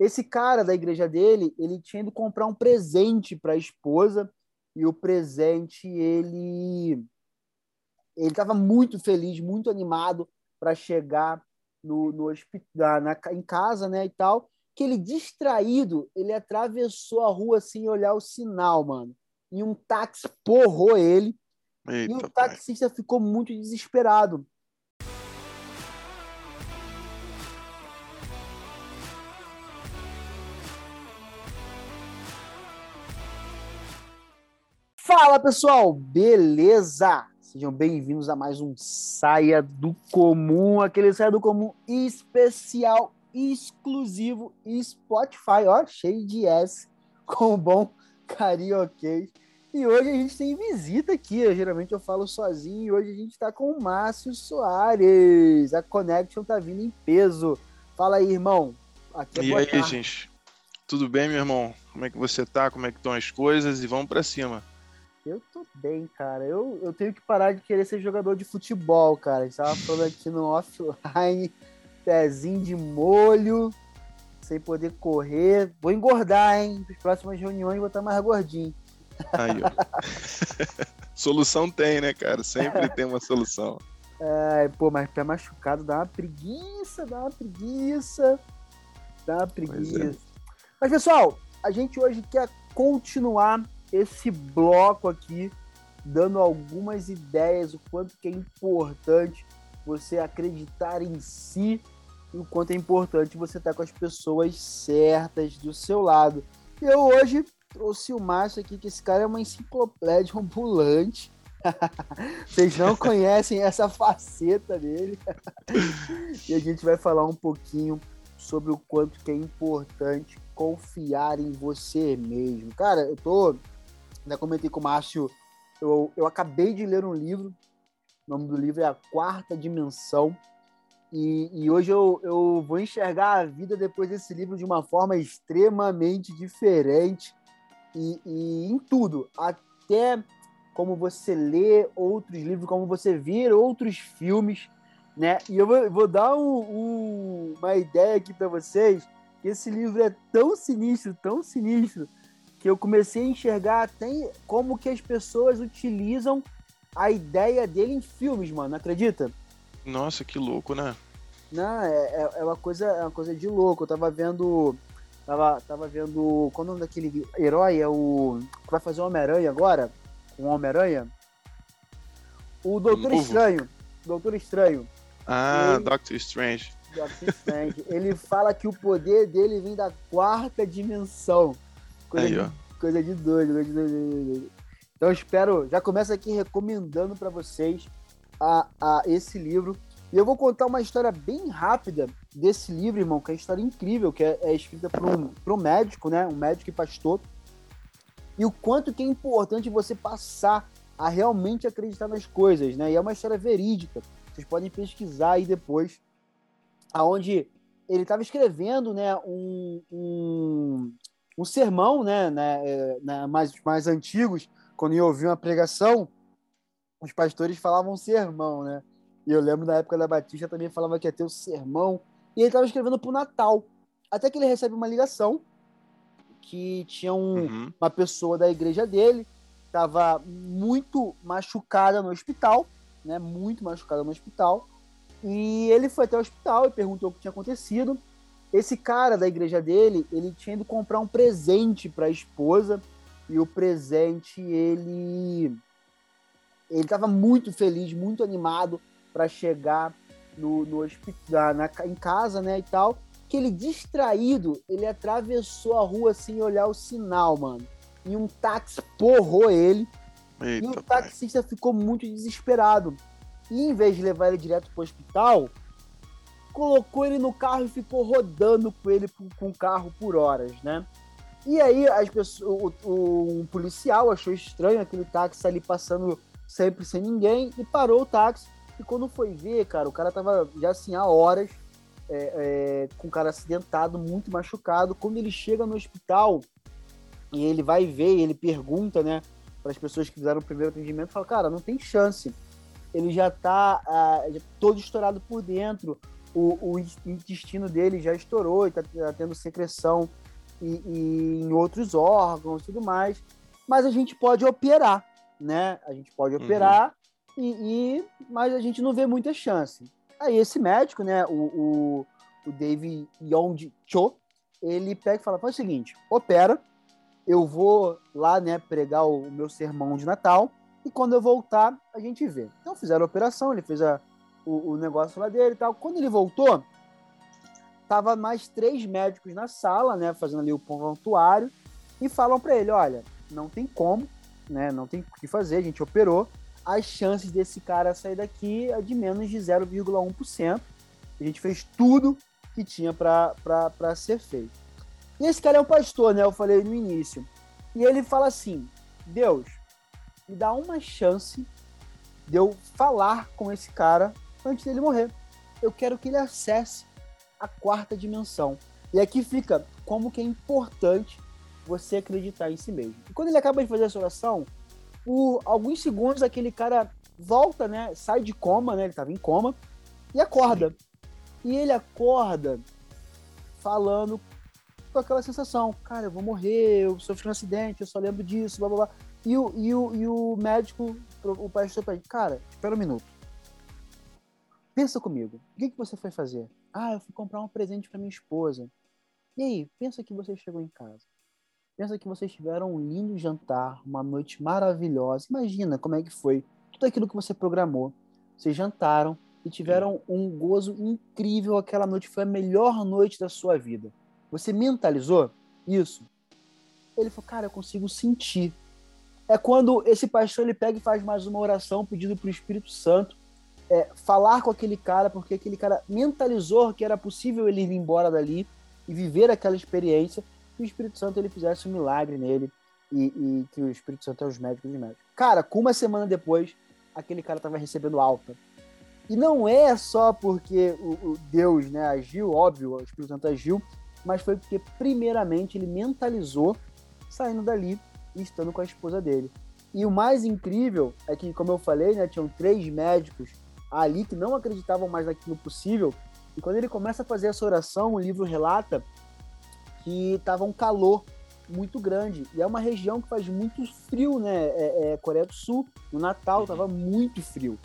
Esse cara da igreja dele, ele tinha ido comprar um presente para a esposa e o presente ele ele estava muito feliz, muito animado para chegar no, no hospital, na, em casa, né, e tal. Que ele distraído, ele atravessou a rua sem olhar o sinal, mano. E um táxi porrou ele. Eita, e o taxista pai. ficou muito desesperado. Fala pessoal, beleza? Sejam bem-vindos a mais um Saia do Comum, aquele Saia do Comum especial, exclusivo Spotify, ó, cheio de S, com bom carioquês. E hoje a gente tem visita aqui, eu, geralmente eu falo sozinho, e hoje a gente tá com o Márcio Soares, a Connection tá vindo em peso. Fala aí, irmão. Aqui é e aí, tarde. gente? Tudo bem, meu irmão? Como é que você tá? Como é que estão as coisas? E vamos para cima. Eu tô bem, cara. Eu, eu tenho que parar de querer ser jogador de futebol, cara. A gente tava falando aqui no offline, pezinho de molho, sem poder correr. Vou engordar, hein? Nas próximas reuniões vou estar mais gordinho. Aí, ó. solução tem, né, cara? Sempre tem uma solução. É, pô, mas pé machucado dá uma preguiça, dá uma preguiça. Dá uma é. preguiça. É. Mas, pessoal, a gente hoje quer continuar esse bloco aqui, dando algumas ideias, o quanto que é importante você acreditar em si e o quanto é importante você estar com as pessoas certas do seu lado. Eu hoje trouxe o Márcio aqui, que esse cara é uma enciclopédia ambulante. Vocês não conhecem essa faceta dele. e a gente vai falar um pouquinho sobre o quanto que é importante confiar em você mesmo. Cara, eu tô já comentei com o Márcio, eu, eu acabei de ler um livro, o nome do livro é A Quarta Dimensão, e, e hoje eu, eu vou enxergar a vida depois desse livro de uma forma extremamente diferente, e, e em tudo, até como você lê outros livros, como você vê outros filmes, né? E eu vou, vou dar um, um, uma ideia aqui para vocês, esse livro é tão sinistro, tão sinistro, que eu comecei a enxergar até como que as pessoas utilizam a ideia dele em filmes, mano, acredita? Nossa, que louco, né? Não, é, é, é uma coisa, é uma coisa de louco. Eu tava vendo. Tava, tava vendo. Qual é o nome daquele herói? É o. Que vai fazer o Homem-Aranha agora? Com o Homem-Aranha? O Doutor Novo. Estranho. Doutor Estranho. Ah, ele, Doctor Strange. Doctor Strange. ele fala que o poder dele vem da quarta dimensão. Coisa, Aí, de, coisa de doido, coisa de doido. Então eu espero, já começo aqui recomendando para vocês a, a esse livro. E eu vou contar uma história bem rápida desse livro, irmão, que é uma história incrível, que é, é escrita por um, por um médico, né? Um médico e pastor. E o quanto que é importante você passar a realmente acreditar nas coisas, né? E é uma história verídica. Vocês podem pesquisar aí depois, aonde ele estava escrevendo, né, um, um, um sermão, né, né, é, né, mais, mais antigos, quando eu ouvi uma pregação, os pastores falavam sermão, né? E eu lembro na época da Batista também falava que ia ter o sermão. E ele estava escrevendo para o Natal. Até que ele recebe uma ligação que tinha um, uhum. uma pessoa da igreja dele, estava muito machucada no hospital, né? Muito machucada no hospital. E ele foi até o hospital e perguntou o que tinha acontecido. Esse cara da igreja dele, ele tinha ido comprar um presente para a esposa e o presente ele ele estava muito feliz, muito animado para chegar no, no hospital, na, em casa, né, e tal. Que ele distraído, ele atravessou a rua sem olhar o sinal, mano. E um táxi porrou ele. Eita, e o taxista pai. ficou muito desesperado. E em vez de levar ele direto para o hospital, colocou ele no carro e ficou rodando com ele com o carro por horas, né? E aí as pessoas, o, o, um policial achou estranho aquele táxi ali passando sempre sem ninguém e parou o táxi. E quando foi ver, cara, o cara tava já assim há horas é, é, com o cara acidentado, muito machucado. Quando ele chega no hospital e ele vai ver, ele pergunta, né, para as pessoas que fizeram o primeiro atendimento, fala, cara, não tem chance. Ele já tá ah, todo estourado por dentro, o, o intestino dele já estourou e está tá tendo secreção e, e, em outros órgãos e tudo mais. Mas a gente pode operar, né? A gente pode uhum. operar, uhum. e, e, mas a gente não vê muita chance. Aí esse médico, né, o, o, o David Yong Cho, ele pega e fala: faz o seguinte, opera, eu vou lá, né, pregar o, o meu sermão de Natal, e quando eu voltar, a gente vê. Então fizeram a operação, ele fez a, o, o negócio lá dele e tal. Quando ele voltou, tava mais três médicos na sala, né, fazendo ali o prontuário, e falam para ele, olha, não tem como, né, não tem o que fazer, a gente operou, as chances desse cara sair daqui é de menos de 0,1%. A gente fez tudo que tinha para ser feito. E esse cara é um pastor, né? Eu falei no início. E ele fala assim: Deus, me dá uma chance de eu falar com esse cara antes dele morrer. Eu quero que ele acesse a quarta dimensão. E aqui fica como que é importante você acreditar em si mesmo. E quando ele acaba de fazer essa oração, por alguns segundos aquele cara volta, né? Sai de coma, né? Ele estava em coma e acorda. E ele acorda falando com aquela sensação, cara, eu vou morrer, eu sofri um acidente, eu só lembro disso, blá blá blá. E o, e o, e o médico, o pastor, cara, espera um minuto. Pensa comigo, o que, que você foi fazer? Ah, eu fui comprar um presente para minha esposa. E aí, pensa que você chegou em casa. Pensa que vocês tiveram um lindo jantar, uma noite maravilhosa. Imagina como é que foi tudo aquilo que você programou. Vocês jantaram e tiveram um gozo incrível aquela noite. Foi a melhor noite da sua vida. Você mentalizou isso? Ele falou, cara, eu consigo sentir. É quando esse pastor ele pega e faz mais uma oração pedindo para o Espírito Santo é, falar com aquele cara, porque aquele cara mentalizou que era possível ele ir embora dali e viver aquela experiência, que o Espírito Santo ele fizesse um milagre nele e, e que o Espírito Santo é os médicos de médicos. Cara, com uma semana depois, aquele cara estava recebendo alta. E não é só porque o, o, Deus né, agiu, óbvio, o Espírito Santo agiu, mas foi porque, primeiramente, ele mentalizou saindo dali e estando com a esposa dele. E o mais incrível é que, como eu falei, né, tinham três médicos ali que não acreditavam mais naquilo possível. E quando ele começa a fazer essa oração, o livro relata que estava um calor muito grande. E é uma região que faz muito frio, né? É, é Coreia do Sul. No Natal estava muito frio.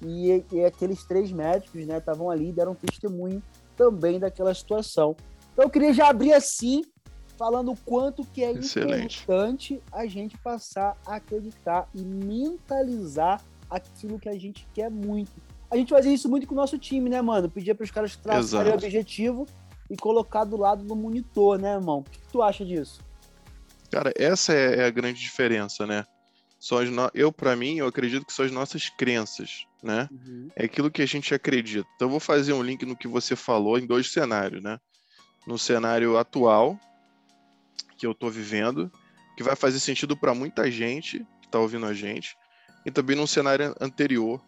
E, e, aqueles três médicos, né, estavam ali e deram testemunho também daquela situação. Então eu queria já abrir assim, falando o quanto que é Excelente. importante a gente passar a acreditar e mentalizar aquilo que a gente quer muito a gente fazia isso muito com o nosso time, né, mano? Pedia para os caras traçarem o objetivo e colocar do lado do monitor, né, irmão? O que, que tu acha disso? Cara, essa é, é a grande diferença, né? São no... Eu, para mim, eu acredito que são as nossas crenças, né? Uhum. É aquilo que a gente acredita. Então, eu vou fazer um link no que você falou em dois cenários, né? No cenário atual, que eu tô vivendo, que vai fazer sentido para muita gente que tá ouvindo a gente, e também num cenário anterior,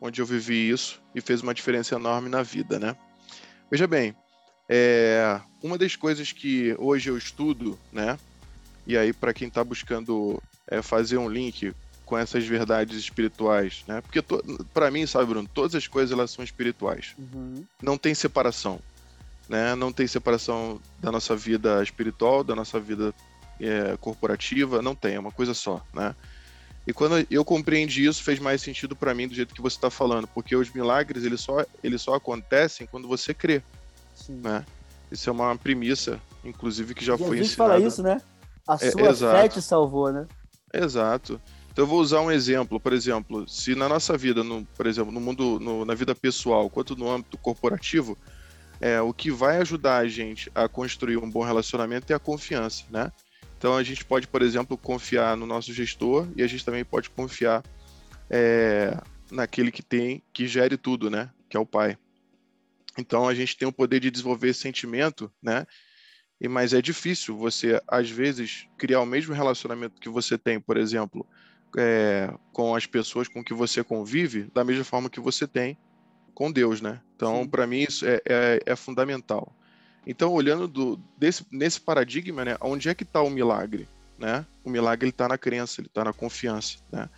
onde eu vivi isso e fez uma diferença enorme na vida, né? Veja bem, é, uma das coisas que hoje eu estudo, né? E aí para quem está buscando é, fazer um link com essas verdades espirituais, né? Porque para mim, sabe, Bruno, todas as coisas elas são espirituais. Uhum. Não tem separação, né? Não tem separação da nossa vida espiritual, da nossa vida é, corporativa, não tem, é uma coisa só, né? E quando eu compreendi isso, fez mais sentido para mim do jeito que você está falando, porque os milagres eles só, eles só acontecem quando você crê. Sim. Né? Isso é uma premissa, inclusive, que já Jesus foi ensinada. fala isso, né? A é, sua é, fé te salvou, né? Exato. Então eu vou usar um exemplo, por exemplo, se na nossa vida, no, por exemplo, no mundo, no, na vida pessoal, quanto no âmbito corporativo, é, o que vai ajudar a gente a construir um bom relacionamento é a confiança, né? Então a gente pode, por exemplo, confiar no nosso gestor e a gente também pode confiar é, naquele que tem, que gere tudo, né? Que é o pai. Então a gente tem o poder de desenvolver esse sentimento, né? E, mas é difícil você, às vezes, criar o mesmo relacionamento que você tem, por exemplo, é, com as pessoas com que você convive, da mesma forma que você tem com Deus, né? Então, para mim, isso é, é, é fundamental. Então, olhando do, desse, nesse paradigma, né, onde é que está o milagre? Né? O milagre está na crença, ele está na confiança. Né?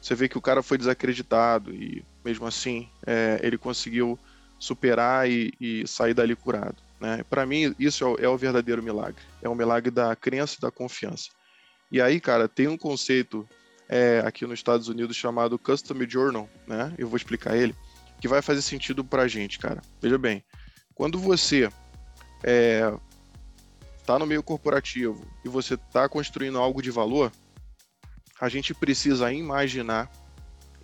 Você vê que o cara foi desacreditado e, mesmo assim, é, ele conseguiu superar e, e sair dali curado. Né? Para mim, isso é o, é o, verdadeiro milagre. É o milagre da crença e da confiança. E aí, cara, tem um conceito é, aqui nos Estados Unidos chamado Custom Journal, né? Eu vou explicar ele, que vai fazer sentido pra gente, cara. Veja bem, quando você é, tá no meio corporativo e você está construindo algo de valor, a gente precisa imaginar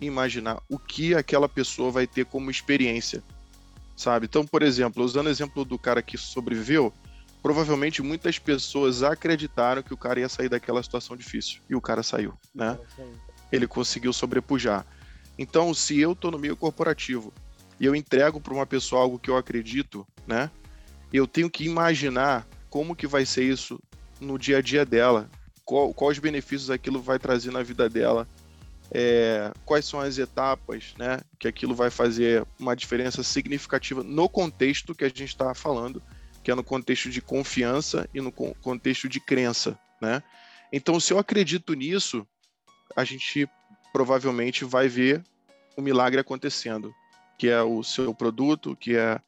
imaginar o que aquela pessoa vai ter como experiência, sabe? Então, por exemplo, usando o exemplo do cara que sobreviveu, provavelmente muitas pessoas acreditaram que o cara ia sair daquela situação difícil e o cara saiu, né? Ele conseguiu sobrepujar. Então, se eu estou no meio corporativo e eu entrego para uma pessoa algo que eu acredito, né? Eu tenho que imaginar como que vai ser isso no dia a dia dela, qual, quais benefícios aquilo vai trazer na vida dela, é, quais são as etapas né, que aquilo vai fazer uma diferença significativa no contexto que a gente está falando, que é no contexto de confiança e no contexto de crença. Né? Então, se eu acredito nisso, a gente provavelmente vai ver o milagre acontecendo, que é o seu produto, que é,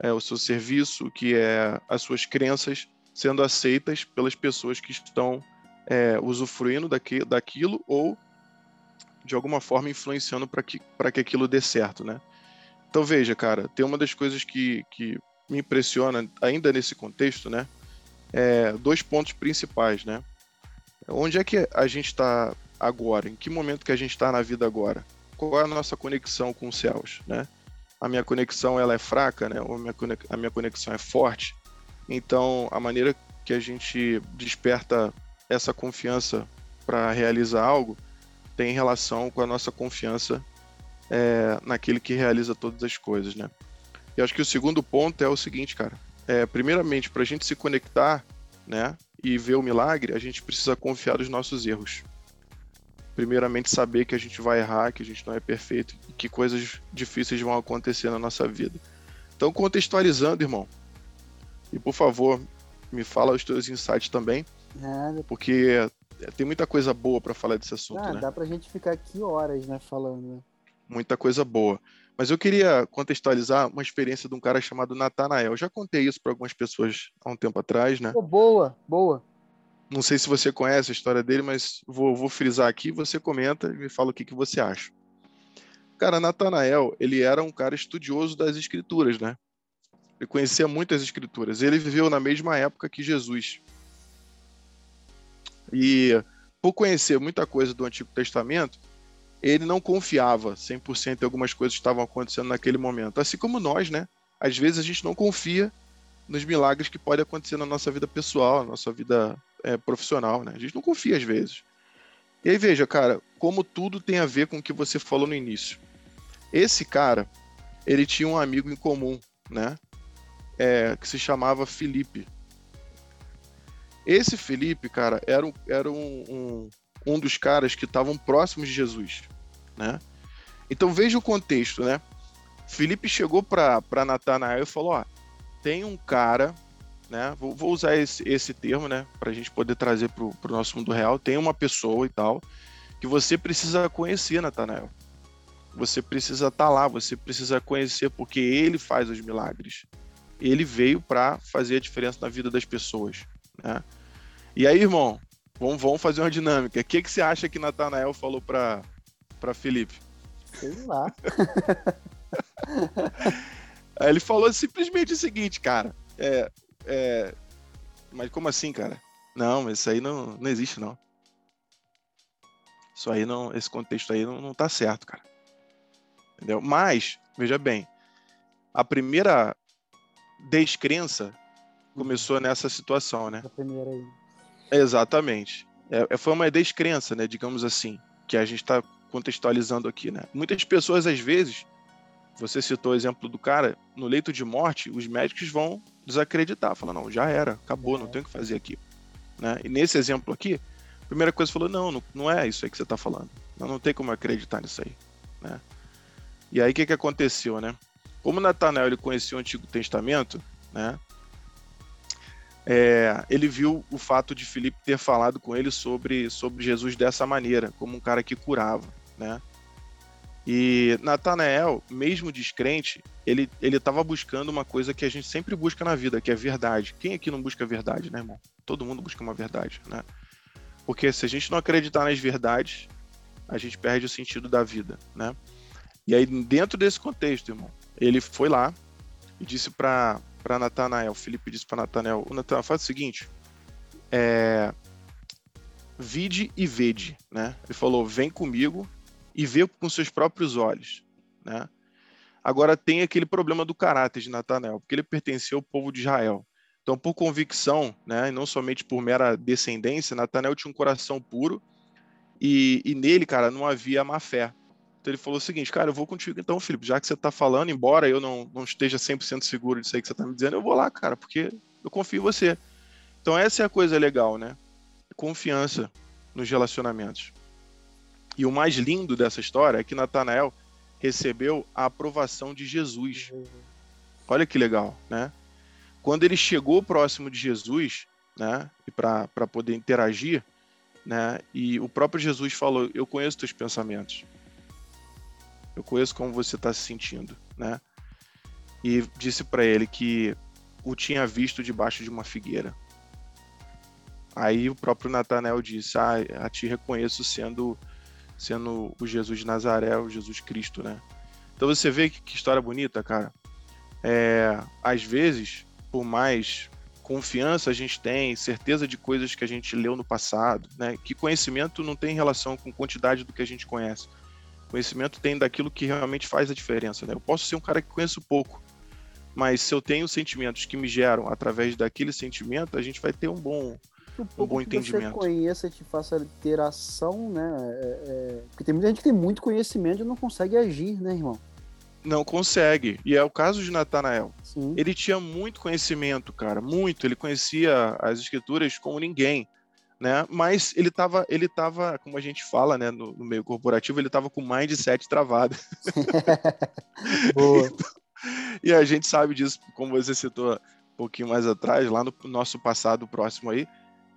é o seu serviço, que é as suas crenças sendo aceitas pelas pessoas que estão é, usufruindo daqui, daquilo ou de alguma forma influenciando para que, que aquilo dê certo, né? Então veja, cara, tem uma das coisas que, que me impressiona ainda nesse contexto, né? É, dois pontos principais, né? Onde é que a gente está agora? Em que momento que a gente está na vida agora? Qual é a nossa conexão com os céus, né? A minha conexão ela é fraca, né? Ou a minha conexão é forte. Então, a maneira que a gente desperta essa confiança para realizar algo tem relação com a nossa confiança é, naquele que realiza todas as coisas, né? E acho que o segundo ponto é o seguinte, cara. É, primeiramente, para a gente se conectar, né, e ver o milagre, a gente precisa confiar nos nossos erros. Primeiramente, saber que a gente vai errar, que a gente não é perfeito e que coisas difíceis vão acontecer na nossa vida. Então, contextualizando, irmão, e por favor, me fala os teus insights também, porque tem muita coisa boa para falar desse assunto, ah, né? Dá pra gente ficar aqui horas, né, falando. Muita coisa boa. Mas eu queria contextualizar uma experiência de um cara chamado Natanael. Eu já contei isso para algumas pessoas há um tempo atrás, né? Oh, boa, boa. Não sei se você conhece a história dele, mas vou, vou frisar aqui, você comenta e me fala o que, que você acha. Cara, Natanael, ele era um cara estudioso das escrituras, né? Ele conhecia muitas escrituras. Ele viveu na mesma época que Jesus. E por conhecer muita coisa do Antigo Testamento, ele não confiava 100% em algumas coisas que estavam acontecendo naquele momento. Assim como nós, né? Às vezes a gente não confia nos milagres que podem acontecer na nossa vida pessoal, na nossa vida é, profissional, né? A gente não confia às vezes. E aí veja, cara, como tudo tem a ver com o que você falou no início. Esse cara, ele tinha um amigo em comum, né? É, que se chamava Felipe. Esse Felipe, cara, era, um, era um, um, um dos caras que estavam próximos de Jesus, né? Então veja o contexto, né? Felipe chegou para Natanael e falou: ó, tem um cara, né? Vou, vou usar esse, esse termo, né? Para a gente poder trazer para o nosso mundo real. Tem uma pessoa e tal que você precisa conhecer, Natanael. Você precisa estar tá lá, você precisa conhecer porque ele faz os milagres. Ele veio para fazer a diferença na vida das pessoas. Né? E aí, irmão, vamos, vamos fazer uma dinâmica. O que, que você acha que Natanael falou para Felipe? Sei lá. aí ele falou simplesmente o seguinte, cara. É, é, mas como assim, cara? Não, mas isso aí não, não existe, não. Isso aí não, esse contexto aí não, não tá certo, cara. Entendeu? Mas, veja bem, a primeira descrença começou nessa situação, né? A primeira aí. Exatamente. É, é, foi uma descrença, né? Digamos assim, que a gente está contextualizando aqui, né? Muitas pessoas, às vezes, você citou o exemplo do cara, no leito de morte, os médicos vão desacreditar, falar, não, já era, acabou, não tem o que fazer aqui. Né? E nesse exemplo aqui, a primeira coisa falou, não, não, não é isso aí que você está falando. Não, não tem como acreditar nisso aí. Né? E aí o que, que aconteceu, né? Como Natanael ele conhecia o Antigo Testamento, né? é, ele viu o fato de Felipe ter falado com ele sobre, sobre Jesus dessa maneira, como um cara que curava, né? E Natanael, mesmo descrente, ele estava buscando uma coisa que a gente sempre busca na vida, que é verdade. Quem aqui não busca verdade, né, irmão? Todo mundo busca uma verdade, né? Porque se a gente não acreditar nas verdades, a gente perde o sentido da vida, né? E aí dentro desse contexto, irmão, ele foi lá e disse para para Natanael, Felipe disse para Natanael, Natanael, faz o seguinte, é, vide e vede, né? Ele falou, vem comigo e vê com seus próprios olhos, né? Agora tem aquele problema do caráter de Natanael, porque ele pertencia ao povo de Israel. Então, por convicção, né, e não somente por mera descendência, Natanael tinha um coração puro e, e nele, cara, não havia má fé. Então ele falou o seguinte, cara, eu vou contigo então, Felipe, já que você está falando, embora eu não, não esteja 100% seguro disso aí que você está me dizendo, eu vou lá, cara, porque eu confio em você. Então essa é a coisa legal, né? Confiança nos relacionamentos. E o mais lindo dessa história é que Natanael recebeu a aprovação de Jesus. Olha que legal, né? Quando ele chegou próximo de Jesus, né, e para poder interagir, né, e o próprio Jesus falou: Eu conheço teus pensamentos, eu conheço como você está se sentindo, né? E disse para ele que o tinha visto debaixo de uma figueira. Aí o próprio Natanael disse: Ah, a ti reconheço sendo sendo o Jesus de Nazaré, o Jesus Cristo, né? Então você vê que, que história bonita, cara. É, às vezes, por mais confiança a gente tem, certeza de coisas que a gente leu no passado, né? Que conhecimento não tem relação com quantidade do que a gente conhece. Conhecimento tem daquilo que realmente faz a diferença, né? Eu posso ser um cara que conheço pouco, mas se eu tenho sentimentos que me geram através daquele sentimento, a gente vai ter um bom um, um bom entendimento. Que você conheça te faça ter ação, né? É, é... Porque tem muita gente que tem muito conhecimento e não consegue agir, né, irmão? Não consegue. E é o caso de Natanael. Sim. Ele tinha muito conhecimento, cara, muito. Ele conhecia as escrituras como ninguém, né? Mas ele estava, ele tava, como a gente fala, né, no, no meio corporativo, ele estava com o mindset travado. Boa. e a gente sabe disso, como você citou um pouquinho mais atrás, lá no nosso passado próximo aí,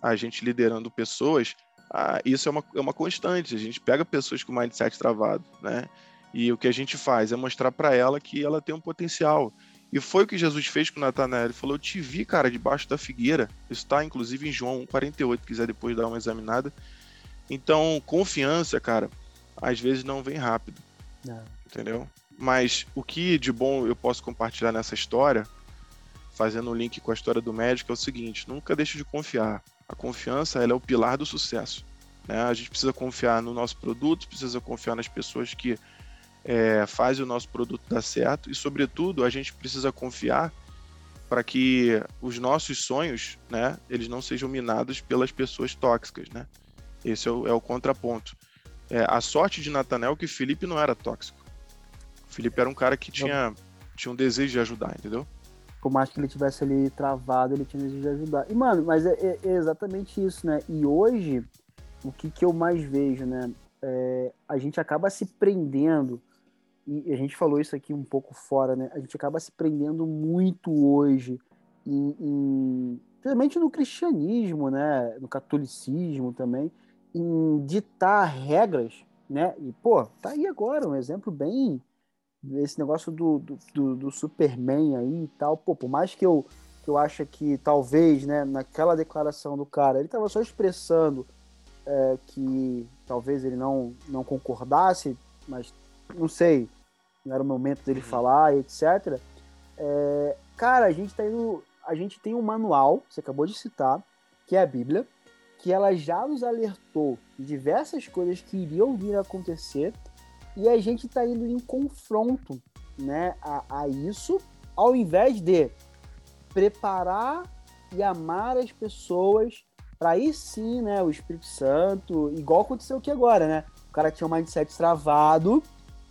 a gente liderando pessoas, ah, isso é uma, é uma constante. A gente pega pessoas com mindset travado, né? E o que a gente faz é mostrar para ela que ela tem um potencial. E foi o que Jesus fez com Natanael. Ele falou: Eu te vi, cara, debaixo da figueira. Isso está, inclusive, em João 48, quiser depois dar uma examinada. Então, confiança, cara, às vezes não vem rápido. Não. Entendeu? Mas o que de bom eu posso compartilhar nessa história, fazendo um link com a história do médico, é o seguinte: nunca deixe de confiar. A confiança ela é o pilar do sucesso. Né? A gente precisa confiar no nosso produto, precisa confiar nas pessoas que é, fazem o nosso produto dar certo e, sobretudo, a gente precisa confiar para que os nossos sonhos, né, eles não sejam minados pelas pessoas tóxicas, né? Esse é o, é o contraponto. É, a sorte de Natanel é que Felipe não era tóxico. Felipe era um cara que tinha, tinha um desejo de ajudar, entendeu? Por mais que ele tivesse ali travado, ele tinha desejo de ajudar. E, mano, mas é, é, é exatamente isso, né? E hoje, o que, que eu mais vejo, né? É, a gente acaba se prendendo, e a gente falou isso aqui um pouco fora, né? A gente acaba se prendendo muito hoje, em, em, principalmente no cristianismo, né? No catolicismo também, em ditar regras, né? E, pô, tá aí agora um exemplo bem esse negócio do, do, do, do, Superman aí e tal, pô, por mais que eu, que eu ache que talvez, né, naquela declaração do cara, ele estava só expressando é, que talvez ele não, não concordasse, mas não sei, não era o momento dele uhum. falar, etc. É, cara, a gente tá indo, a gente tem um manual, você acabou de citar, que é a Bíblia, que ela já nos alertou de diversas coisas que iriam vir a acontecer e a gente está indo em confronto né, a, a isso, ao invés de preparar e amar as pessoas para aí sim, né, o Espírito Santo, igual aconteceu aqui agora, né? O cara tinha um mindset travado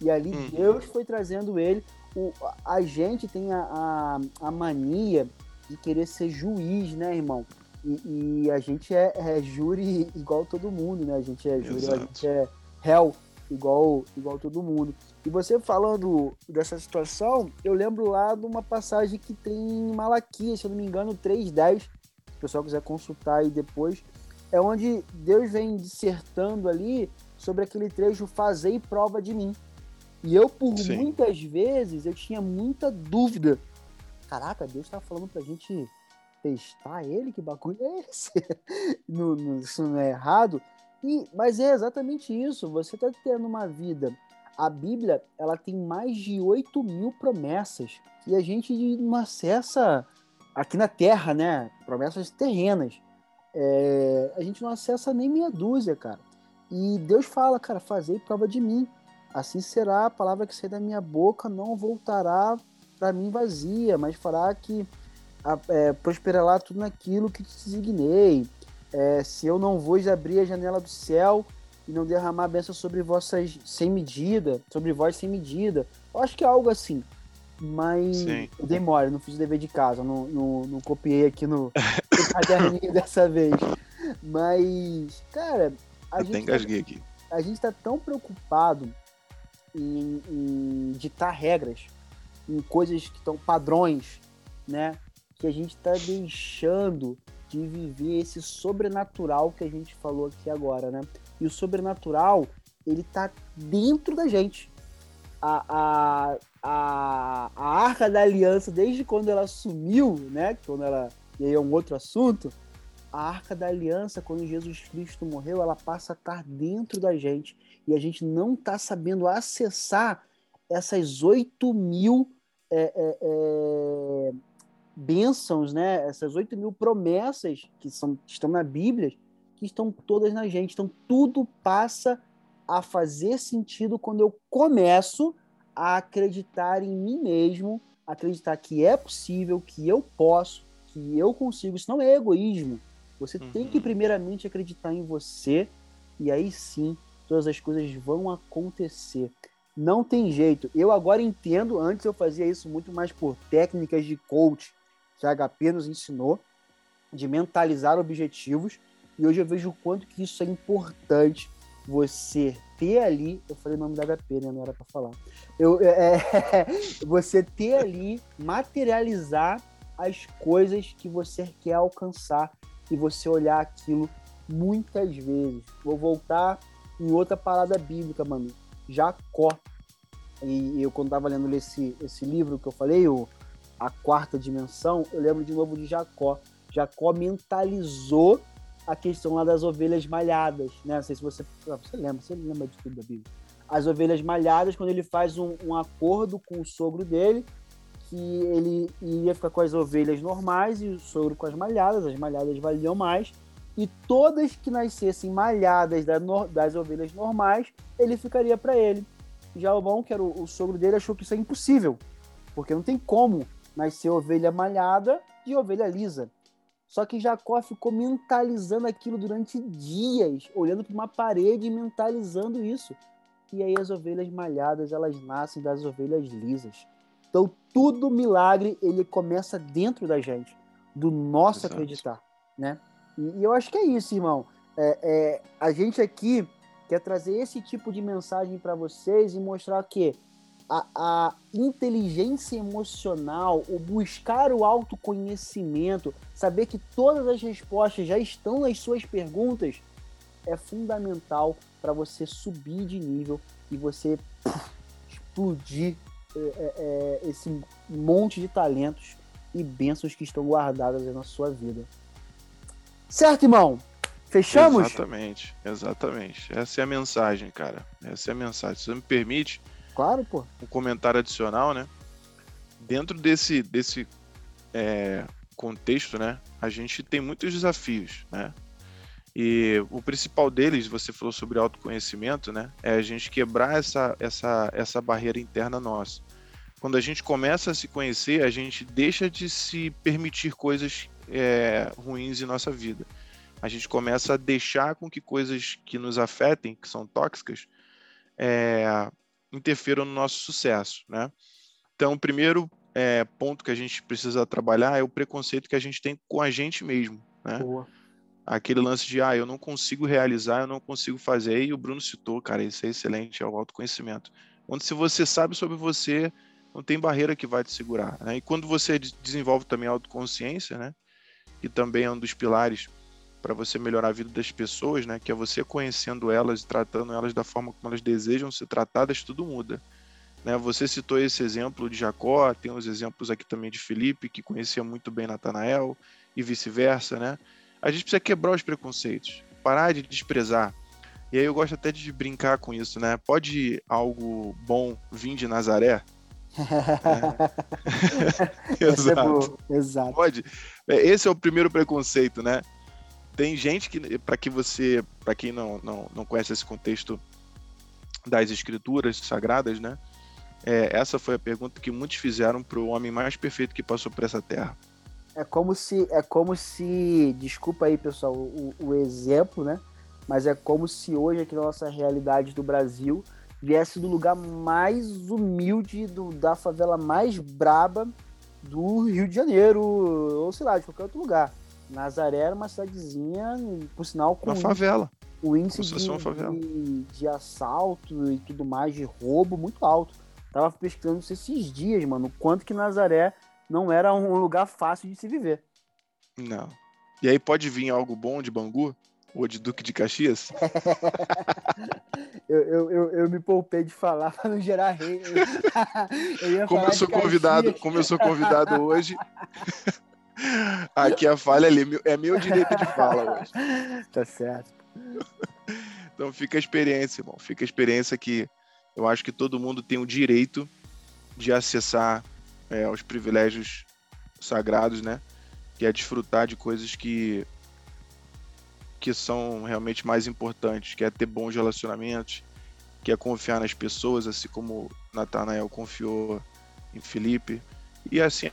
e ali hum. Deus foi trazendo ele. O, a gente tem a, a, a, mania de querer ser juiz, né, irmão? E, e a gente é, é, júri igual todo mundo, né? A gente é júri, Exato. a gente é réu igual, igual todo mundo. E você falando dessa situação, eu lembro lá de uma passagem que tem em Malaquias, se eu não me engano, 3.10, se o pessoal quiser consultar aí depois, é onde Deus vem dissertando ali sobre aquele trecho, fazei prova de mim. E eu, por Sim. muitas vezes, eu tinha muita dúvida. Caraca, Deus estava falando pra gente testar ele? Que bagulho é esse? no, no, isso não é errado? E, mas é exatamente isso. Você está tendo uma vida. A Bíblia ela tem mais de 8 mil promessas e a gente não acessa aqui na Terra, né? Promessas terrenas. É, a gente não acessa nem meia dúzia, cara. E Deus fala, cara, fazei prova de mim. Assim será a palavra que sair da minha boca, não voltará para mim vazia, mas fará que é, prosperará tudo naquilo que te designei. É, se eu não vos abrir a janela do céu e não derramar bênção sobre vossas sem medida, sobre vós sem medida. Eu acho que é algo assim. Mas Sim. eu demora, não fiz o dever de casa, não, não, não copiei aqui no, no caderninho dessa vez. Mas, cara, a eu gente. Tá, aqui. A gente tá tão preocupado em, em ditar regras, em coisas que estão padrões, né? Que a gente tá deixando de viver esse sobrenatural que a gente falou aqui agora, né? E o sobrenatural, ele tá dentro da gente. A, a, a, a Arca da Aliança, desde quando ela sumiu, né? Quando ela. E aí é um outro assunto. A Arca da Aliança, quando Jesus Cristo morreu, ela passa a estar dentro da gente. E a gente não está sabendo acessar essas 8 mil é, é, é, bênçãos, né? Essas 8 mil promessas que, são, estão na Bíblia, que estão todas na gente. Então, tudo passa a fazer sentido quando eu começo a acreditar em mim mesmo, acreditar que é possível, que eu posso, que eu consigo. Isso não é egoísmo. Você uhum. tem que, primeiramente, acreditar em você, e aí sim todas as coisas vão acontecer. Não tem jeito. Eu agora entendo, antes eu fazia isso muito mais por técnicas de coach, que a HP nos ensinou, de mentalizar objetivos, e hoje eu vejo o quanto que isso é importante você ter ali, eu falei o nome da HP, né? Não era para falar. Eu, é, é, você ter ali, materializar as coisas que você quer alcançar e você olhar aquilo muitas vezes. Vou voltar em outra parada bíblica, mano. Jacó. E eu, quando tava lendo esse, esse livro que eu falei, o a quarta dimensão, eu lembro de novo de Jacó. Jacó mentalizou a questão lá das ovelhas malhadas, né? Não sei se você, ah, você lembra, você lembra de tudo da Bíblia. As ovelhas malhadas, quando ele faz um, um acordo com o sogro dele, que ele ia ficar com as ovelhas normais e o sogro com as malhadas, as malhadas valiam mais, e todas que nascessem malhadas das ovelhas normais, ele ficaria para ele. Já o bom, que era o, o sogro dele, achou que isso é impossível, porque não tem como nascer ovelha malhada e ovelha lisa. Só que Jacó ficou mentalizando aquilo durante dias, olhando para uma parede e mentalizando isso. E aí as ovelhas malhadas, elas nascem das ovelhas lisas. Então, tudo milagre, ele começa dentro da gente, do nosso Exato. acreditar, né? E, e, eu acho que é isso, irmão. É, é, a gente aqui quer trazer esse tipo de mensagem para vocês e mostrar que a, a inteligência emocional, o buscar o autoconhecimento, saber que todas as respostas já estão nas suas perguntas, é fundamental para você subir de nível e você puf, explodir é, é, é, esse monte de talentos e bênçãos que estão guardadas na sua vida. Certo, irmão? Fechamos? Exatamente, exatamente. Essa é a mensagem, cara. Essa é a mensagem. Se você me permite, Claro, pô. Um comentário adicional, né? Dentro desse, desse é, contexto, né? A gente tem muitos desafios, né? E o principal deles, você falou sobre autoconhecimento, né? É a gente quebrar essa, essa, essa barreira interna nossa. Quando a gente começa a se conhecer, a gente deixa de se permitir coisas é, ruins em nossa vida. A gente começa a deixar com que coisas que nos afetem, que são tóxicas, é, interfiram no nosso sucesso, né? Então, o primeiro é, ponto que a gente precisa trabalhar é o preconceito que a gente tem com a gente mesmo, né? Boa. Aquele lance de, ah, eu não consigo realizar, eu não consigo fazer, e o Bruno citou, cara, isso é excelente, é o autoconhecimento. Onde se você sabe sobre você, não tem barreira que vai te segurar, né? E quando você desenvolve também a autoconsciência, né? Que também é um dos pilares para você melhorar a vida das pessoas, né? Que é você conhecendo elas e tratando elas da forma como elas desejam ser tratadas, tudo muda. Né? Você citou esse exemplo de Jacó, tem os exemplos aqui também de Felipe, que conhecia muito bem Natanael, e vice-versa, né? A gente precisa quebrar os preconceitos, parar de desprezar. E aí eu gosto até de brincar com isso, né? Pode algo bom vir de Nazaré? é. Exato. É Exato. Pode. É, esse é o primeiro preconceito, né? Tem gente que, para que você, para quem não, não, não conhece esse contexto das escrituras sagradas, né? É, essa foi a pergunta que muitos fizeram para o homem mais perfeito que passou por essa terra. É como se, é como se, desculpa aí pessoal, o, o exemplo, né? Mas é como se hoje aqui na nossa realidade do Brasil viesse do lugar mais humilde, do, da favela mais braba do Rio de Janeiro, ou sei lá, de qualquer outro lugar. Nazaré era uma cidadezinha, por sinal, com. Uma favela. O índice de, de, de, assalto e tudo mais, de roubo, muito alto. Tava pesquisando isso esses dias, mano, o quanto que Nazaré não era um lugar fácil de se viver. Não. E aí pode vir algo bom de Bangu? Ou de Duque de Caxias? eu, eu, eu, eu, me poupei de falar para não gerar rei. Como, eu sou convidado, como eu sou convidado hoje, aqui a falha ali é meu direito de fala hoje. Tá certo. Então fica a experiência, irmão. Fica a experiência que eu acho que todo mundo tem o direito de acessar é, os privilégios sagrados, né? Que é desfrutar de coisas que que são realmente mais importantes, que é ter bons relacionamentos, que é confiar nas pessoas, assim como Natanael confiou em Felipe. E assim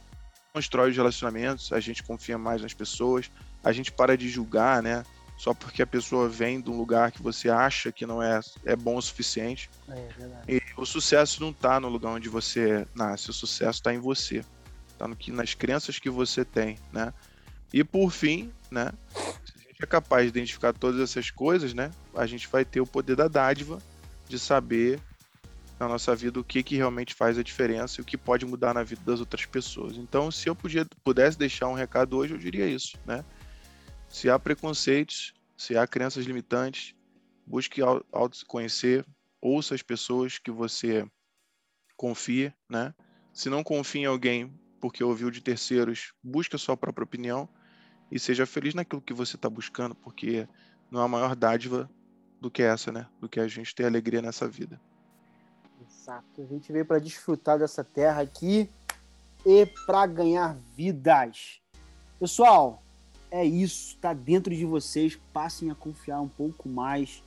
constrói os relacionamentos, a gente confia mais nas pessoas, a gente para de julgar, né? Só porque a pessoa vem de um lugar que você acha que não é, é bom o suficiente. É, verdade. E o sucesso não está no lugar onde você nasce, o sucesso está em você. Está no que, nas crenças que você tem, né? E por fim, né? é capaz de identificar todas essas coisas, né, a gente vai ter o poder da dádiva de saber na nossa vida o que, que realmente faz a diferença e o que pode mudar na vida das outras pessoas. Então, se eu podia, pudesse deixar um recado hoje, eu diria isso, né? Se há preconceitos, se há crenças limitantes, busque auto-conhecer, ouça as pessoas que você confia, né? Se não confia em alguém porque ouviu de terceiros, busque a sua própria opinião e seja feliz naquilo que você está buscando, porque não há maior dádiva do que essa, né? Do que a gente ter alegria nessa vida. Exato. A gente veio para desfrutar dessa terra aqui e para ganhar vidas. Pessoal, é isso. Está dentro de vocês. Passem a confiar um pouco mais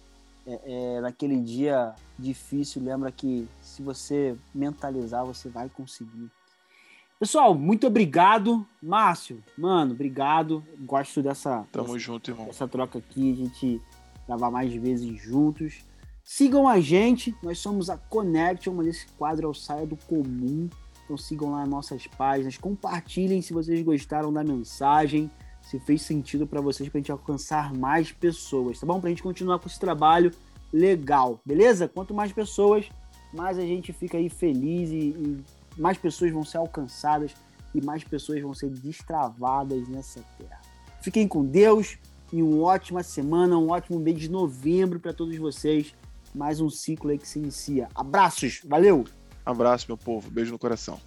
é, é, naquele dia difícil. Lembra que se você mentalizar, você vai conseguir. Pessoal, muito obrigado. Márcio, mano, obrigado. Gosto dessa, Tamo dessa, junto, irmão. Essa troca aqui, a gente gravar mais vezes juntos. Sigam a gente, nós somos a Connection, mas esse quadro é o Saia do Comum. Então sigam lá as nossas páginas, compartilhem se vocês gostaram da mensagem, se fez sentido para vocês, para a gente alcançar mais pessoas, tá bom? Para a gente continuar com esse trabalho legal, beleza? Quanto mais pessoas, mais a gente fica aí feliz e, e mais pessoas vão ser alcançadas e mais pessoas vão ser destravadas nessa terra. Fiquem com Deus e uma ótima semana, um ótimo mês de novembro para todos vocês. Mais um ciclo aí que se inicia. Abraços, valeu! Abraço, meu povo. Beijo no coração.